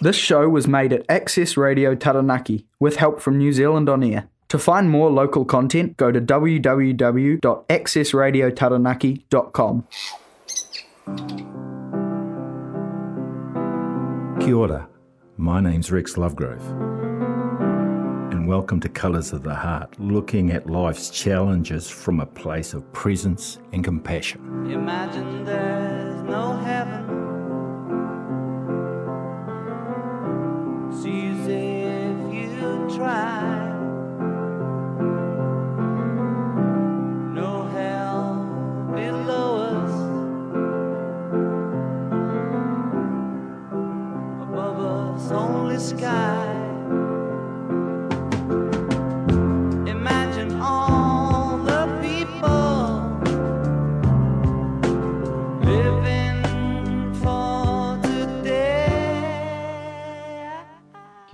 This show was made at Access Radio Taranaki with help from New Zealand On Air. To find more local content, go to www.accessradiotaranaki.com. Kia ora. My name's Rex Lovegrove. And welcome to Colours of the Heart, looking at life's challenges from a place of presence and compassion. Imagine there's no heaven.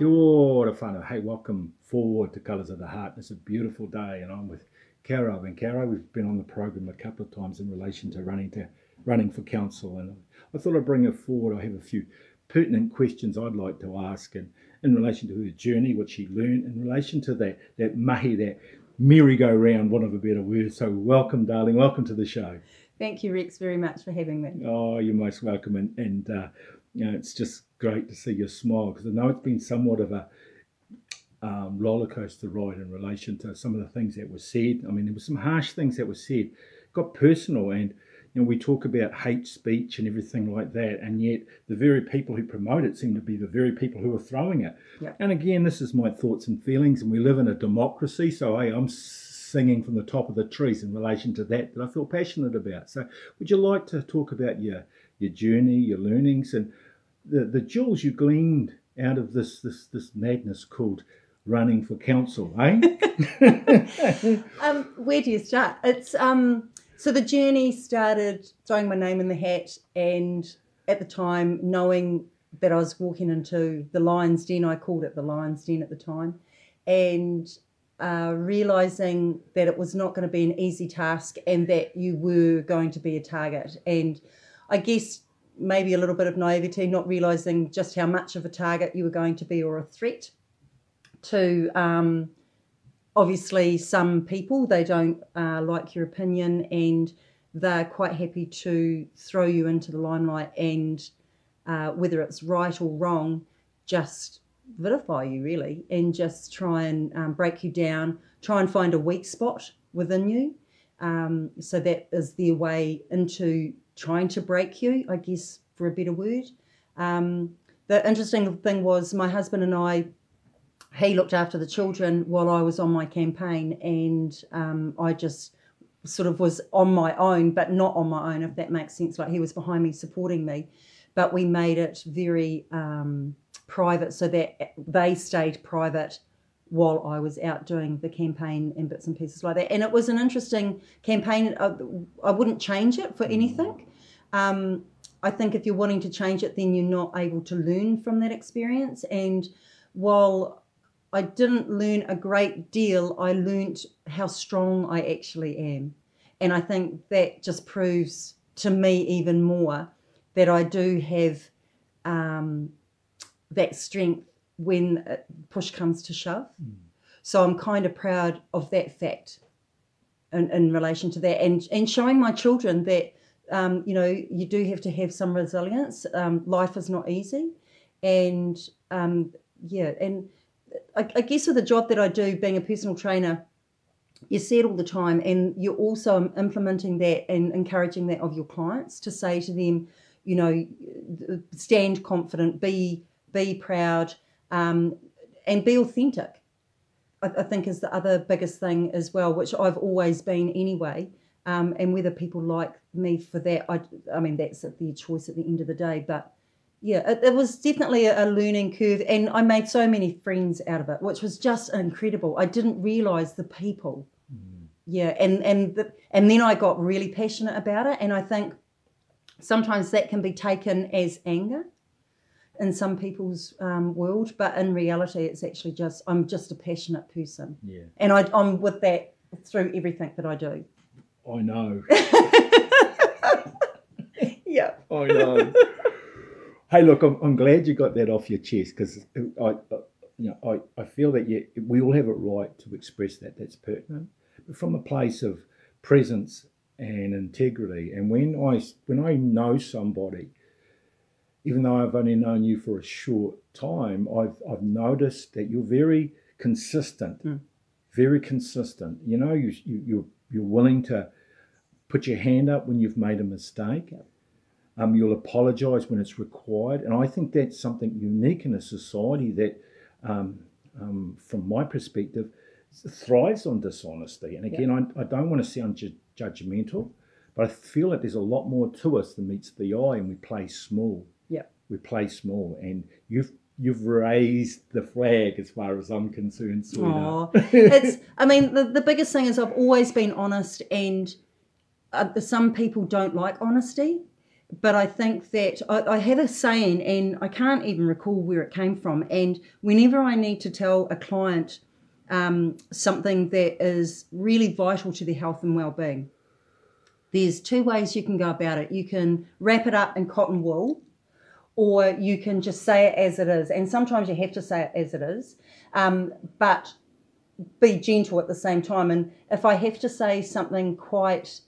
Kia ora whānau. Hey, welcome forward to Colours of the Heart. It's a beautiful day, and I'm with Caro. And Caro, we've been on the program a couple of times in relation to running to running for council, and I thought I'd bring her forward. I have a few pertinent questions I'd like to ask, and in relation to her journey, what she learned, in relation to that that mahi, that merry-go-round, one of a better word. So, welcome, darling. Welcome to the show. Thank you, Rex, very much for having me. Oh, you're most welcome, and, and uh, you know it's just great to see your smile because I know it's been somewhat of a um, roller coaster ride in relation to some of the things that were said. I mean, there were some harsh things that were said, it got personal, and you know we talk about hate speech and everything like that, and yet the very people who promote it seem to be the very people who are throwing it. Yeah. And again, this is my thoughts and feelings, and we live in a democracy, so hey, I'm singing from the top of the trees in relation to that that I feel passionate about. So, would you like to talk about your your journey, your learnings, and the the jewels you gleaned out of this this this madness called running for council, eh? Um, where do you start? It's um, so the journey started throwing my name in the hat, and at the time knowing that I was walking into the lion's den, I called it the lion's den at the time, and uh, realizing that it was not going to be an easy task, and that you were going to be a target, and I guess maybe a little bit of naivety, not realizing just how much of a target you were going to be or a threat to. Um, obviously some people they don't uh, like your opinion and they're quite happy to throw you into the limelight and uh, whether it's right or wrong just vilify you really and just try and um, break you down try and find a weak spot within you um, so that is their way into trying to break you i guess for a better word um, the interesting thing was my husband and i he looked after the children while I was on my campaign, and um, I just sort of was on my own, but not on my own, if that makes sense. Like he was behind me, supporting me, but we made it very um, private so that they stayed private while I was out doing the campaign and bits and pieces like that. And it was an interesting campaign. I, I wouldn't change it for anything. Um, I think if you're wanting to change it, then you're not able to learn from that experience. And while I didn't learn a great deal. I learnt how strong I actually am. And I think that just proves to me even more that I do have um, that strength when push comes to shove. So I'm kind of proud of that fact in, in relation to that and, and showing my children that, um, you know, you do have to have some resilience. Um, life is not easy. And um, yeah, and I, I guess with the job that I do, being a personal trainer, you see it all the time, and you're also implementing that and encouraging that of your clients to say to them, you know, stand confident, be be proud, um, and be authentic. I, I think is the other biggest thing as well, which I've always been anyway. Um, and whether people like me for that, I, I mean, that's their choice at the end of the day. But yeah, it, it was definitely a, a learning curve, and I made so many friends out of it, which was just incredible. I didn't realize the people. Yeah, and and the, and then I got really passionate about it, and I think sometimes that can be taken as anger in some people's um, world, but in reality, it's actually just I'm just a passionate person, yeah, and I, I'm with that through everything that I do. I know. Yeah. I know. Hey, look, I'm, I'm glad you got that off your chest because I, I, you know, I, I feel that you, we all have a right to express that. That's pertinent, but from a place of presence and integrity. And when I when I know somebody, even though I've only known you for a short time, I've I've noticed that you're very consistent, Mm. very consistent. You know, you you you're, you're willing to put your hand up when you've made a mistake. Um, you'll apologise when it's required, and I think that's something unique in a society that, um, um, from my perspective, thrives on dishonesty. And again, I, I don't want to sound ju- judgmental, but I feel that there's a lot more to us than meets the eye, and we play small. We play small, and you've you've raised the flag as far as I'm concerned, sweetheart. it's i mean the, the biggest thing is i've always been honest and uh, some people don't like honesty but i think that I, I have a saying and i can't even recall where it came from. And whenever i need to tell a client um, something that is really vital to their health and well-being there's two ways you can go about it. You can wrap it up in cotton wool or you can just say it as it is and sometimes you have to say it as it is um, but be gentle at the same time. And if I have to say something quite,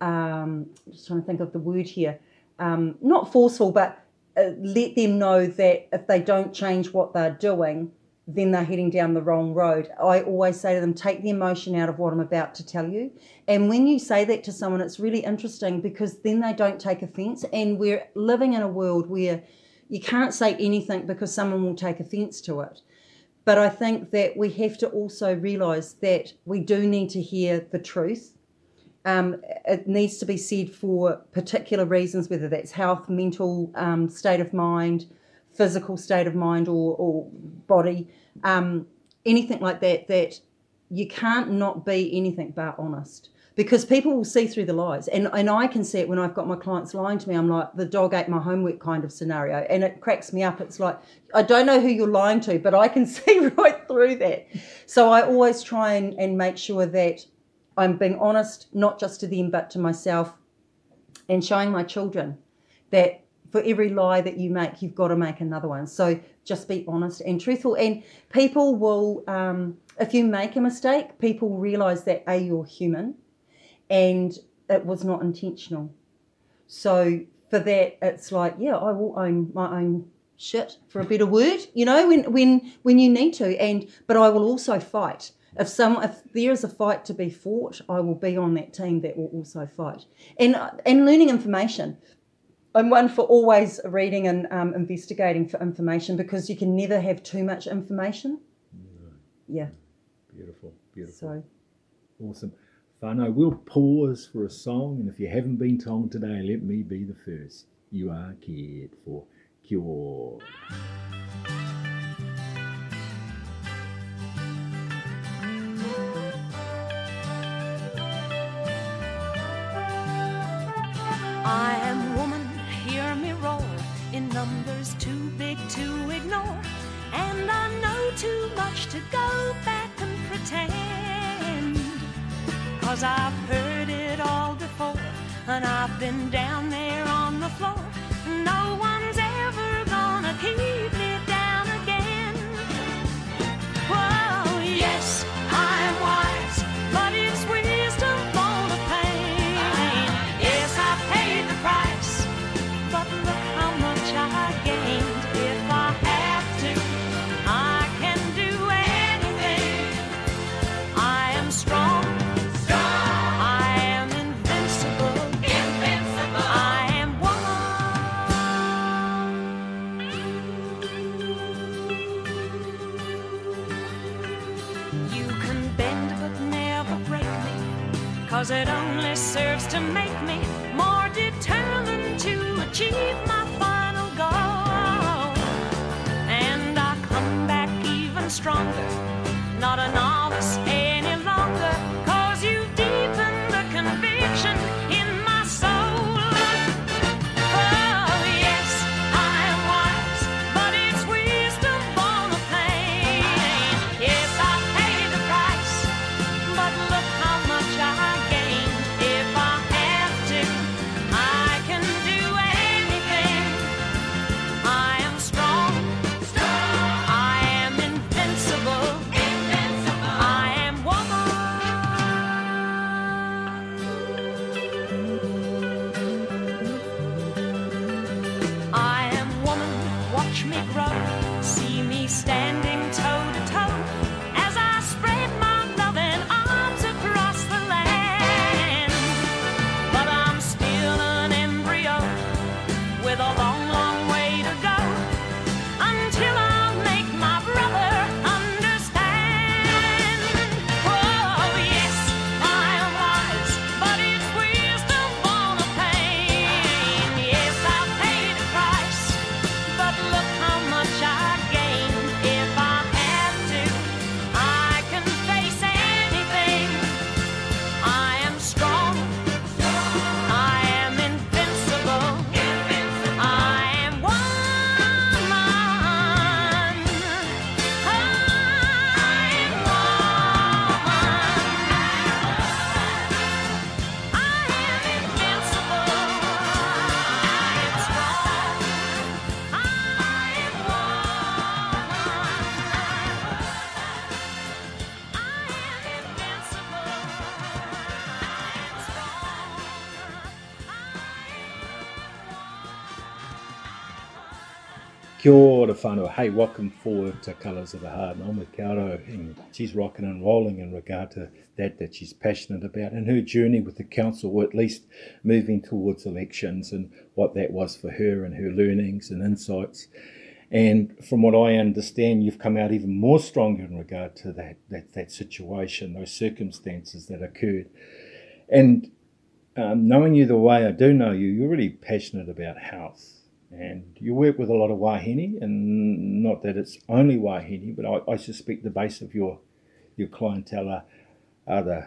um, just trying to think of the word here, um, not forceful, but uh, let them know that if they don't change what they're doing, then they're heading down the wrong road. I always say to them, take the emotion out of what I'm about to tell you. And when you say that to someone, it's really interesting because then they don't take offense. And we're living in a world where you can't say anything because someone will take offense to it. But I think that we have to also realise that we do need to hear the truth. Um, it needs to be said for particular reasons, whether that's health, mental um, state of mind, physical state of mind, or, or body, um, anything like that, that you can't not be anything but honest because people will see through the lies. And, and I can see it when I've got my clients lying to me. I'm like, the dog ate my homework kind of scenario. And it cracks me up. It's like, I don't know who you're lying to, but I can see right through that. So I always try and, and make sure that I'm being honest, not just to them, but to myself, and showing my children that for every lie that you make, you've got to make another one. So just be honest and truthful. And people will, um, if you make a mistake, people will realize that A, you're human and it was not intentional. So for that, it's like, yeah, I will own my own shit for a better word, you know, when when when you need to. And but I will also fight. If some if there is a fight to be fought, I will be on that team that will also fight. And and learning information. I'm one for always reading and um, investigating for information because you can never have too much information. Yeah. Beautiful, beautiful. So Awesome. Whānau, we'll pause for a song, and if you haven't been told today, let me be the first. You are cared for. Kia to go back and pretend. Cause I've heard it all before, and I've been down there on the floor. No one's ever gonna keep me Kia ora whanau. Hey, welcome forward to Colours of the Heart. And I'm with Caro, and she's rocking and rolling in regard to that that she's passionate about and her journey with the council, or at least moving towards elections and what that was for her and her learnings and insights. And from what I understand, you've come out even more stronger in regard to that that, that situation, those circumstances that occurred. And um, knowing you the way I do know you, you're really passionate about health. And you work with a lot of wahine, and not that it's only wahine, but I, I suspect the base of your your clientele are, are the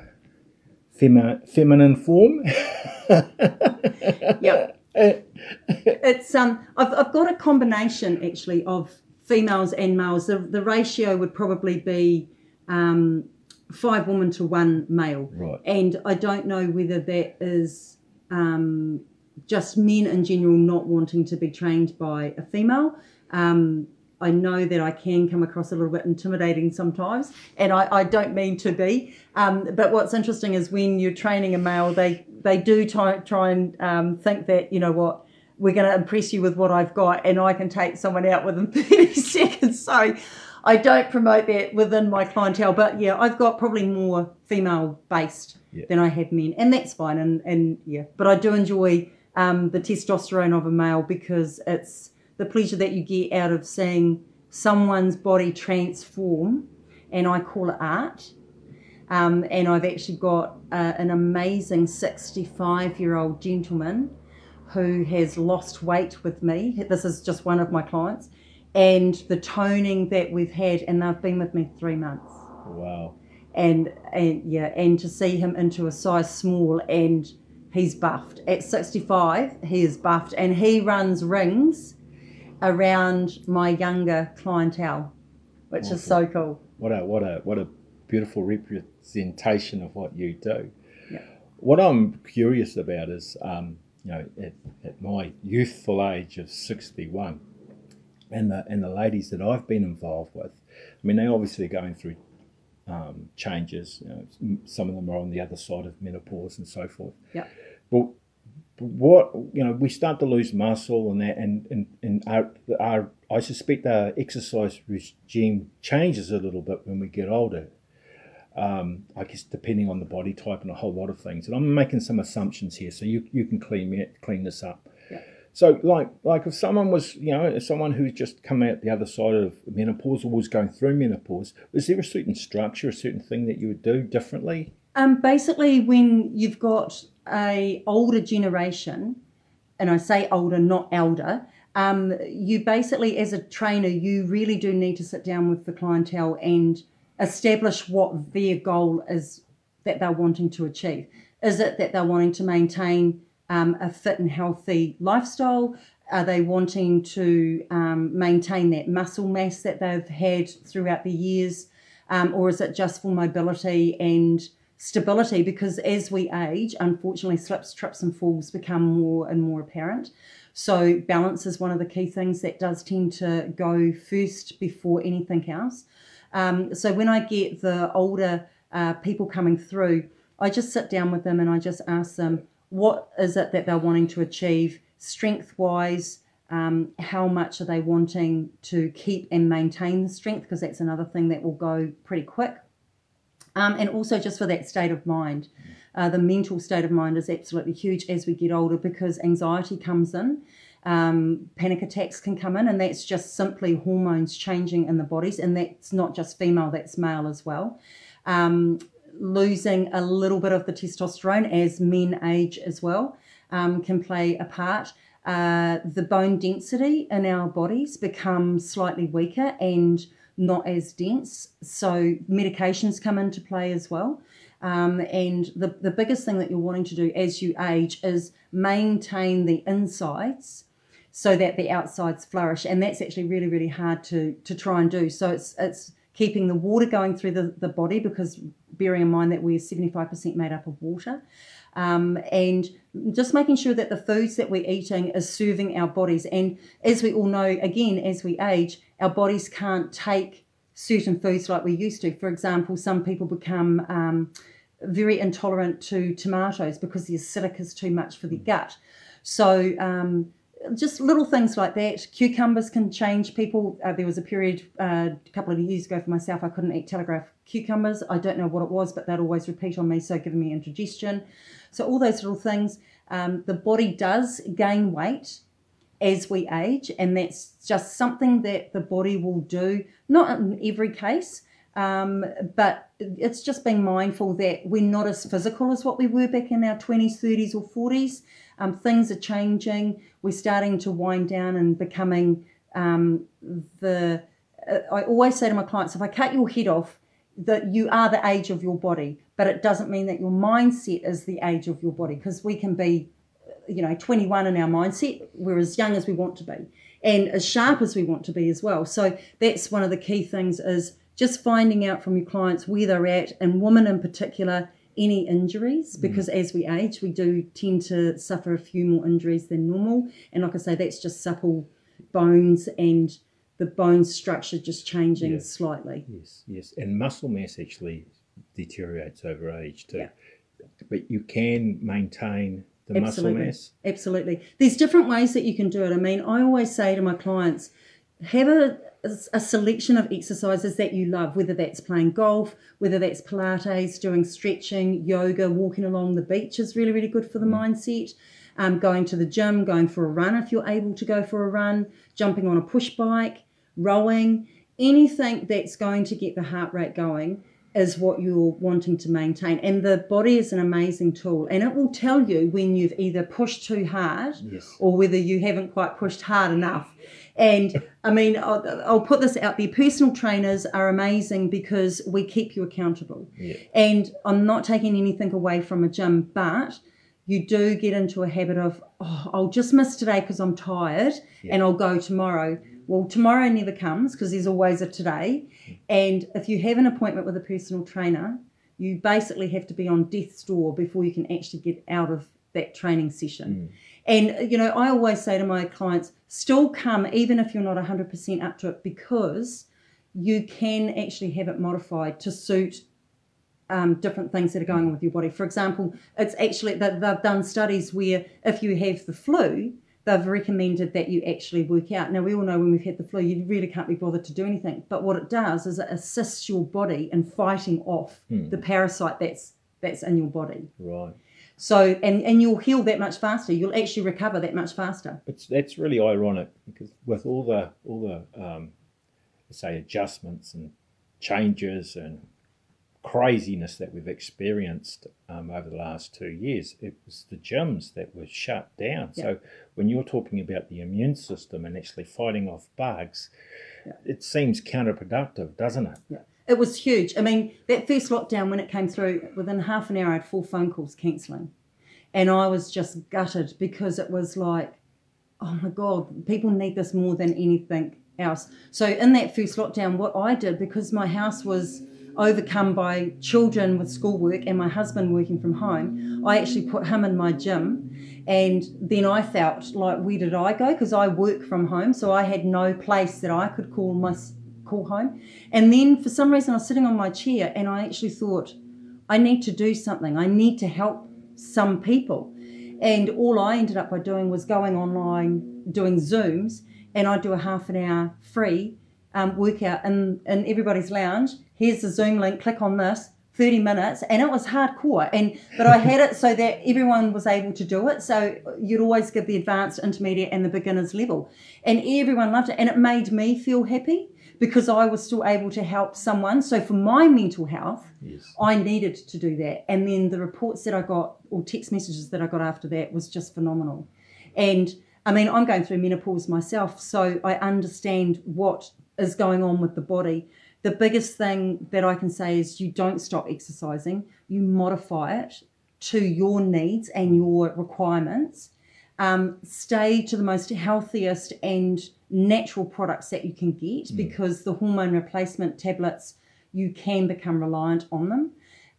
femi- feminine form. Yep. it's um I've, I've got a combination actually of females and males the, the ratio would probably be um five women to one male Right. and i don't know whether that is um just men in general not wanting to be trained by a female um I know that I can come across a little bit intimidating sometimes, and I, I don't mean to be. Um, but what's interesting is when you're training a male, they they do try, try and um, think that you know what we're going to impress you with what I've got, and I can take someone out within 30 seconds. So I don't promote that within my clientele. But yeah, I've got probably more female based Yeah. than I have men, and that's fine. And and yeah, but I do enjoy um, the testosterone of a male because it's the pleasure that you get out of seeing someone's body transform, and I call it art. Um, and I've actually got uh, an amazing 65 year old gentleman who has lost weight with me. This is just one of my clients. And the toning that we've had, and they've been with me three months. wow. And, and yeah, and to see him into a size small and he's buffed. At 65, he is buffed and he runs rings around my younger clientele, which is so cool. What a what a what a beautiful representation of what you do. Yeah. What I'm curious about is, um, you know, at, at my youthful age of 61, and the and the ladies that I've been involved with, I mean, they obviously are going through um, changes. You know, some of them are on the other side of menopause and so forth. Yeah. But but what you know, we start to lose muscle and that, and and, and our, our I suspect our exercise regime changes a little bit when we get older. Um, I guess depending on the body type and a whole lot of things. And I'm making some assumptions here, so you you can clean me clean this up. Yeah. So like like if someone was you know someone who's just come out the other side of menopause or was going through menopause, is there a certain structure, a certain thing that you would do differently? Um, basically, when you've got a older generation, and I say older, not elder, um, you basically, as a trainer, you really do need to sit down with the clientele and establish what their goal is that they're wanting to achieve. Is it that they're wanting to maintain um, a fit and healthy lifestyle? Are they wanting to um, maintain that muscle mass that they've had throughout the years? Um, or is it just for mobility and stability? Because as we age, unfortunately, slips, trips, and falls become more and more apparent. So, balance is one of the key things that does tend to go first before anything else. Um, so, when I get the older uh, people coming through, I just sit down with them and I just ask them, what is it that they're wanting to achieve strength wise, Um, how much are they wanting to keep and maintain the strength? Because that's another thing that will go pretty quick. Um, and also just for that state of mind. Uh, the mental state of mind is absolutely huge as we get older because anxiety comes in, um, panic attacks can come in, and that's just simply hormones changing in the bodies. And that's not just female, that's male as well. Um, losing a little bit of the testosterone as men age as well um, can play a part. Uh, the bone density in our bodies becomes slightly weaker and not as dense. So medications come into play as well. Um, and the, the biggest thing that you're wanting to do as you age is maintain the insides so that the outsides flourish. And that's actually really, really hard to, to try and do. So it's, it's keeping the water going through the, the body because bearing in mind that we're 75% made up of water. Um, and just making sure that the foods that we're eating is serving our bodies. And as we all know, again, as we age, our bodies can't take certain foods like we used to. For example, some people become um, very intolerant to tomatoes because the acidic is too much for the gut. So, um, just little things like that. Cucumbers can change people. Uh, there was a period uh, a couple of years ago for myself, I couldn't eat telegraph cucumbers. I don't know what it was, but they'd always repeat on me, so giving me indigestion. So, all those little things. Um, the body does gain weight as we age, and that's just something that the body will do, not in every case. Um, but it's just being mindful that we're not as physical as what we were back in our 20s, 30s, or 40s. Um, things are changing. We're starting to wind down and becoming um, the. Uh, I always say to my clients, if I cut your head off, that you are the age of your body, but it doesn't mean that your mindset is the age of your body because we can be, you know, 21 in our mindset, we're as young as we want to be and as sharp as we want to be as well. So that's one of the key things is just finding out from your clients where they're at, and women in particular, any injuries, mm. because as we age, we do tend to suffer a few more injuries than normal. And like I say, that's just supple bones and the bone structure just changing Yeah. slightly. Yes, yes, and muscle mass actually deteriorates over age too. Yeah. But you can maintain the Absolutely. muscle mass. Absolutely. There's different ways that you can do it. I mean, I always say to my clients, have a, a selection of exercises that you love, whether that's playing golf, whether that's Pilates, doing stretching, yoga, walking along the beach is really, really good for the mindset. Um, going to the gym, going for a run if you're able to go for a run, jumping on a push bike, rowing, anything that's going to get the heart rate going is what you're wanting to maintain. And the body is an amazing tool and it will tell you when you've either pushed too hard Yes. or whether you haven't quite pushed hard enough. And I mean, I'll, I'll put this out there personal trainers are amazing because we keep you accountable. Yeah. And I'm not taking anything away from a gym, but you do get into a habit of, oh, I'll just miss today because I'm tired and I'll go tomorrow. Well, tomorrow never comes because there's always a today. Mm. And if you have an appointment with a personal trainer, you basically have to be on death's door before you can actually get out of that training session. Mm. And, you know, I always say to my clients, still come even if you're not 100% up to it because you can actually have it modified to suit um, different things that are going on with your body. For example, it's actually that they've done studies where if you have the flu, they've recommended that you actually work out. Now we all know when we've had the flu, you really can't be bothered to do anything. But what it does is it assists your body in fighting off the parasite that's that's in your body. Right. So and and you'll heal that much faster. You'll actually recover that much faster. It's that's really ironic because with all the all the um, say adjustments and changes and craziness that we've experienced um, over the last two years, it was the gyms that were shut down. So when you're talking about the immune system and actually fighting off bugs, it seems counterproductive, doesn't it? Yeah. It was huge. I mean, that first lockdown when it came through, within half an hour I had four phone calls cancelling. And I was just gutted because it was like, oh my God, people need this more than anything else. So in that first lockdown, what I did, because my house was overcome by children with schoolwork and my husband working from home, I actually put him in my gym. And then I felt like, where did I go? Because I work from home, so I had no place that I could call my call home. And then for some reason, I was sitting on my chair and I actually thought, I need to do something. I need to help some people. And all I ended up by doing was going online, doing Zooms, and I'd do a half an hour free um, workout in, in everybody's lounge. Here's the Zoom link, click on this. 30 minutes and it was hardcore and but I had it so that everyone was able to do it so you'd always give the advanced intermediate and the beginners level and everyone loved it and it made me feel happy because I was still able to help someone so for my mental health Yes. I needed to do that. And then the reports that I got, or text messages that I got after that, was just phenomenal. And I mean, I'm going through menopause myself, so I understand what is going on with the body. The biggest thing that I can say is you don't stop exercising, you modify it to your needs and your requirements. Um, stay to the most healthiest and natural products that you can get because the hormone replacement tablets you can become reliant on them.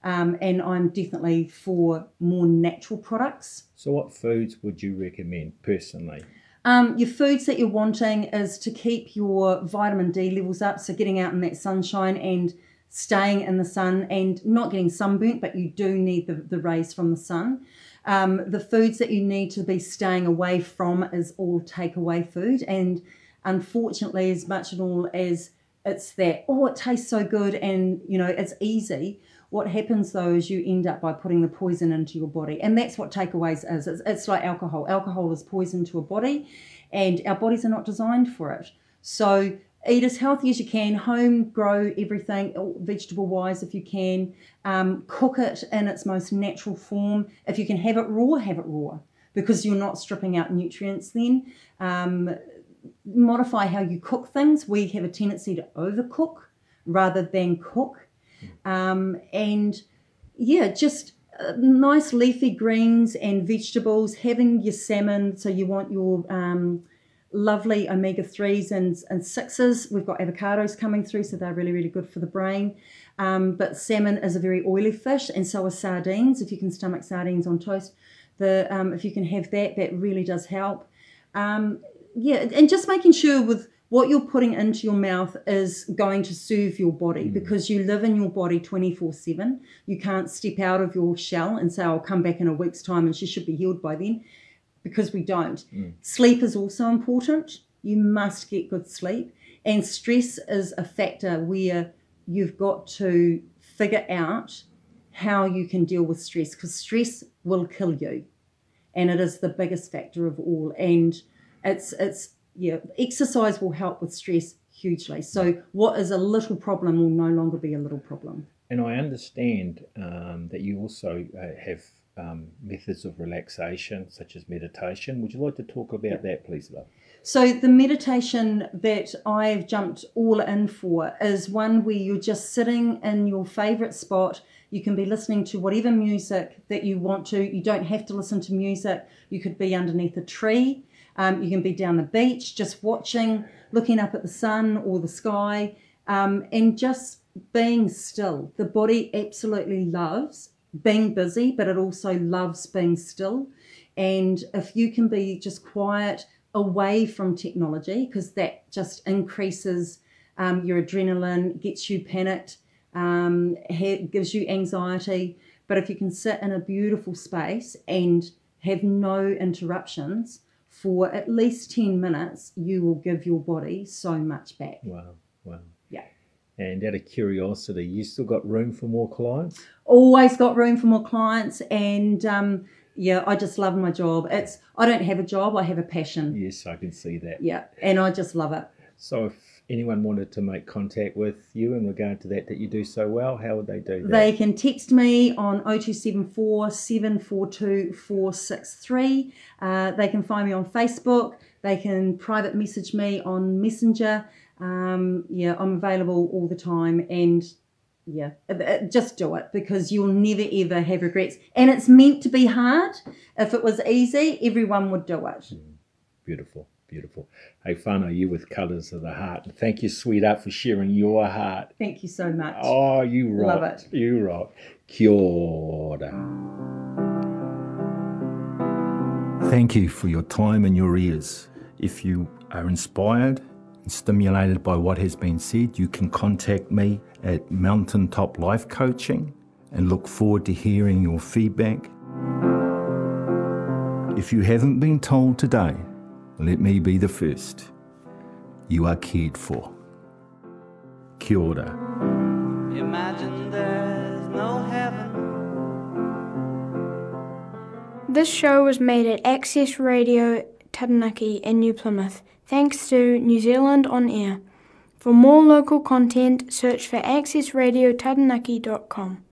Um, and I'm definitely for more natural products. So, what foods would you recommend personally? Um, your foods that you're wanting is to keep your vitamin D levels up, so getting out in that sunshine and staying in the sun and not getting sunburnt, but you do need the, the rays from the sun. Um, the foods that you need to be staying away from is all takeaway food, and unfortunately, as much and all as it's that oh it tastes so good and you know it's easy what happens though is you end up by putting the poison into your body. And that's what takeaways is. It's, it's like alcohol. Alcohol is poison to a body and our bodies are not designed for it. So eat as healthy as you can. Home grow everything vegetable wise if you can. Um, cook it in its most natural form. If you can have it raw have it raw because you're not stripping out nutrients then. Um, modify how you cook things. We have a tendency to overcook rather than cook. Um, and yeah, just uh, nice leafy greens and vegetables, having your salmon. So you want your um, lovely omega 3s and, and 6s. We've got avocados coming through, so they're really, really good for the brain. Um, but salmon is a very oily fish, and so are sardines. If you can stomach sardines on toast, the um, if you can have that, that really does help. Um, yeah, and just making sure with what you're putting into your mouth is going to serve your body mm. because you live in your body 24 7. You can't step out of your shell and say, I'll come back in a week's time and she should be healed by then because we don't. Mm. Sleep is also important. You must get good sleep. And stress is a factor where you've got to figure out how you can deal with stress because stress will kill you. And it is the biggest factor of all. And it's it's yeah, exercise will help with stress hugely. So what is a little problem will no longer be a little problem. And I understand um, that you also uh, have um, methods of relaxation, such as meditation. Would you like to talk about that, please, love? So the meditation that I've jumped all in for is one where you're just sitting in your favorite spot. You can be listening to whatever music that you want to. You don't have to listen to music. You could be underneath a tree. Um, you can be down the beach, just watching, looking up at the sun or the sky, um, and just being still. The body absolutely loves being busy, but it also loves being still. And if you can be just quiet, away from technology, because that just increases um, your adrenaline, gets you panicked, um, gives you anxiety. But if you can sit in a beautiful space and have no interruptions for at least 10 minutes, you will give your body so much back. Wow, wow. Yeah. And out of curiosity, you still got room for more clients? always got room for more clients and um, yeah i just love my job it's i don't have a job i have a passion Yes, I can see that. yeah and i just love it So, if anyone wanted to make contact with you in regard to that, that you do so well, how would they do that? they can text me on 0274 742 463 uh, they can find me on facebook they can private message me on messenger um, yeah i'm available all the time and yeah, uh, uh, just do it because you'll never ever have regrets. And it's meant to be hard. If it was easy, everyone would do it. Beautiful, beautiful. Hey, Whānau, you with Colours of the Heart. And thank you, sweetheart, for sharing your heart. Thank you so much. Oh, you rock. Love it. You rock. Kia ora. Thank you for your time and your ears. If you are inspired and stimulated by what has been said, you can contact me at Mountaintop Life Coaching and look forward to hearing your feedback. If you haven't been told today, let me be the first. You are cared for. Kia ora. Imagine there's no heaven. This show was made at Access Radio Taranaki in New Plymouth, thanks to New Zealand On Air. For more local content, search for accessradiotaranaki.com.